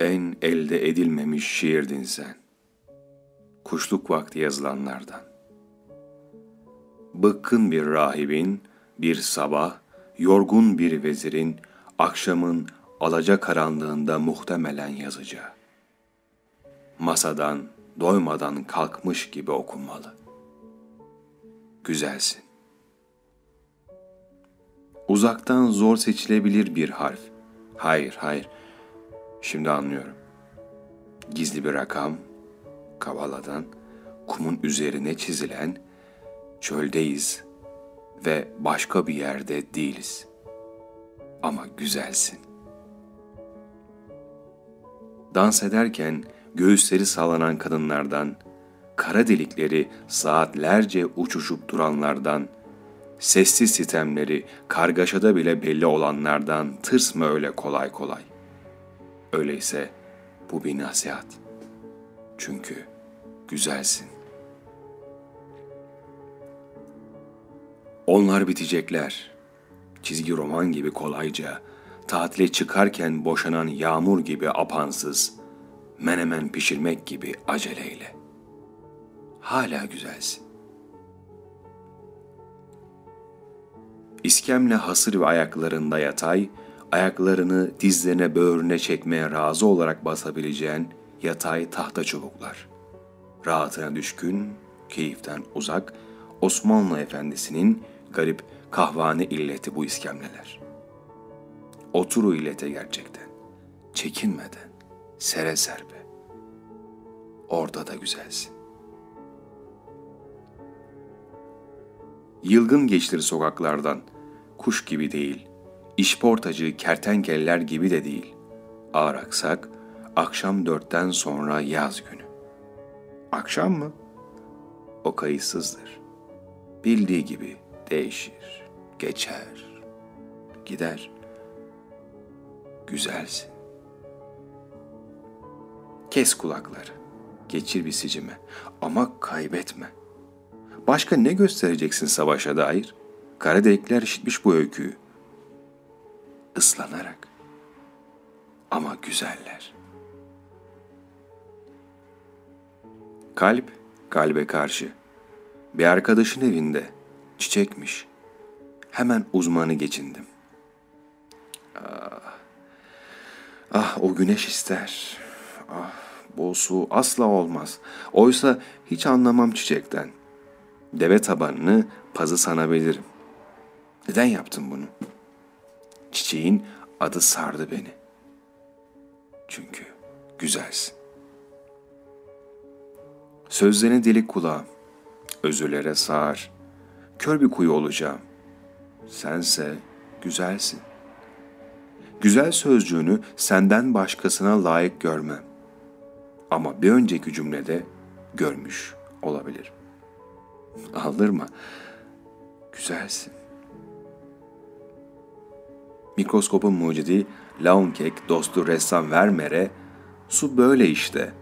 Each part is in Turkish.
En elde edilmemiş şiirdin sen. Kuşluk vakti yazılanlardan. Bıkkın bir rahibin, bir sabah, yorgun bir vezirin, akşamın alaca karanlığında muhtemelen yazacağı. Masadan, doymadan kalkmış gibi okunmalı. Güzelsin. Uzaktan zor seçilebilir bir harf. Hayır, hayır. Şimdi anlıyorum. Gizli bir rakam, kavaladan, kumun üzerine çizilen, çöldeyiz ve başka bir yerde değiliz. Ama güzelsin. Dans ederken göğüsleri sallanan kadınlardan, kara delikleri saatlerce uçuşup duranlardan, sessiz sitemleri kargaşada bile belli olanlardan tırsma öyle kolay kolay. Öyleyse bu bir nasihat. Çünkü güzelsin. Onlar bitecekler. Çizgi roman gibi kolayca, tatile çıkarken boşanan yağmur gibi apansız, menemen pişirmek gibi aceleyle. Hala güzelsin. İskemle hasır ve ayaklarında yatay, ayaklarını dizlerine böğrüne çekmeye razı olarak basabileceğin yatay tahta çubuklar. Rahatına düşkün, keyiften uzak, Osmanlı efendisinin garip kahvane illeti bu iskemleler. Oturu illete gerçekten, çekinmeden, sere serpe. Orada da güzelsin. Yılgın geçtir sokaklardan, kuş gibi değil, işportacı kertenkeleler gibi de değil. Ağır aksak, akşam dörtten sonra yaz günü. Akşam mı? O kayıtsızdır. Bildiği gibi değişir, geçer, gider. Güzelsin. Kes kulakları, geçir bir sicime ama kaybetme. Başka ne göstereceksin savaşa dair? Kara delikler işitmiş bu öyküyü. Islanarak. Ama güzeller. Kalp, kalbe karşı. Bir arkadaşın evinde. Çiçekmiş. Hemen uzmanı geçindim. Ah, ah o güneş ister. Ah, bol su asla olmaz. Oysa hiç anlamam çiçekten. Deve tabanını pazı sanabilirim. Neden yaptın bunu? Çiçeğin adı sardı beni. Çünkü güzelsin. Sözlerine delik kulağım, özürlere sağır, kör bir kuyu olacağım. Sense güzelsin. Güzel sözcüğünü senden başkasına layık görmem. Ama bir önceki cümlede görmüş olabilirim. Aldırma. Güzelsin. Mikroskopun mucidi Launkek dostu ressam Vermeer'e su böyle işte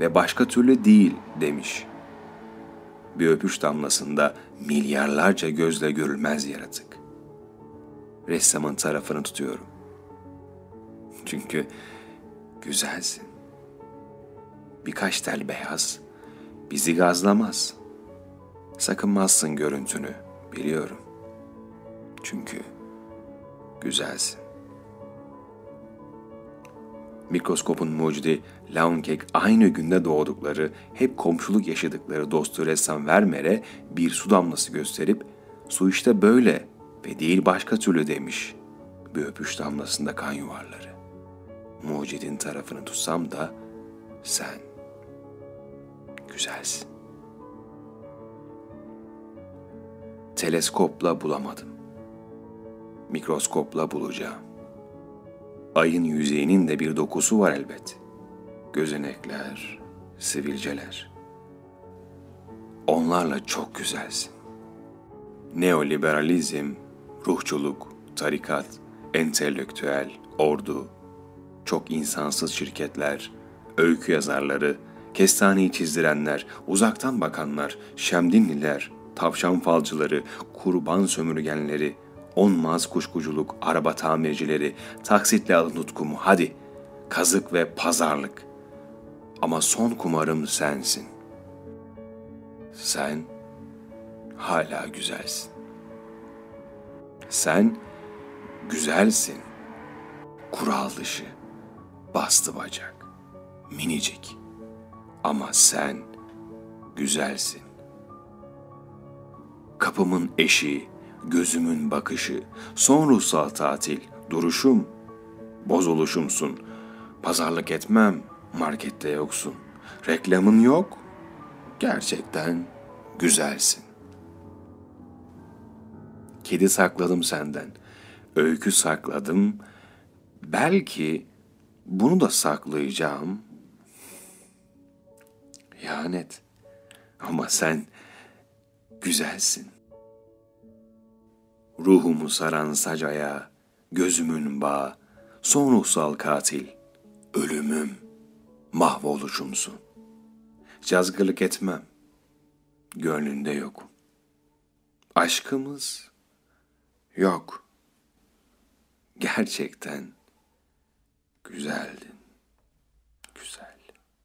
ve başka türlü değil demiş. Bir öpüş damlasında milyarlarca gözle görülmez yaratık. Ressamın tarafını tutuyorum. Çünkü güzelsin. Birkaç tel beyaz bizi gazlamaz. Sakınmazsın görüntünü, biliyorum. Çünkü güzelsin. Mikroskopun mucidi Launkek aynı günde doğdukları, hep komşuluk yaşadıkları dostu ressam Vermeer'e bir su damlası gösterip su işte böyle ve değil başka türlü demiş. Bir öpüş damlasında kan yuvarları. Mucidin tarafını tutsam da sen güzelsin. Teleskopla bulamadım. Mikroskopla bulacağım. Ayın yüzeyinin de bir dokusu var elbet. Gözenekler, sivilceler. Onlarla çok güzelsin. Neoliberalizm, ruhçuluk, tarikat, entelektüel, ordu, çok insansız şirketler, öykü yazarları, kestaneyi çizdirenler, uzaktan bakanlar, şemdinliler, tavşan falcıları, kurban sömürgenleri, onmaz kuşkuculuk, araba tamircileri, taksitle alın tutkumu hadi. kazık ve pazarlık. Ama son kumarım sensin. Sen hala güzelsin. Sen güzelsin. Kural dışı, bastı bacak, minicik. Ama sen güzelsin. Kapımın eşiği, gözümün bakışı, son ruhsal tatil, duruşum, bozuluşumsun. Pazarlık etmem, markette yoksun. Reklamın yok, gerçekten güzelsin. Kedi sakladım senden, öykü sakladım. Belki bunu da saklayacağım. İhanet. Ama sen güzelsin. Ruhumu saran sacaya, gözümün bağı, son ruhsal katil, ölümüm, mahvoluşumsun. Cazgırlık etmem, gönlünde yok. Aşkımız yok. Gerçekten güzeldi.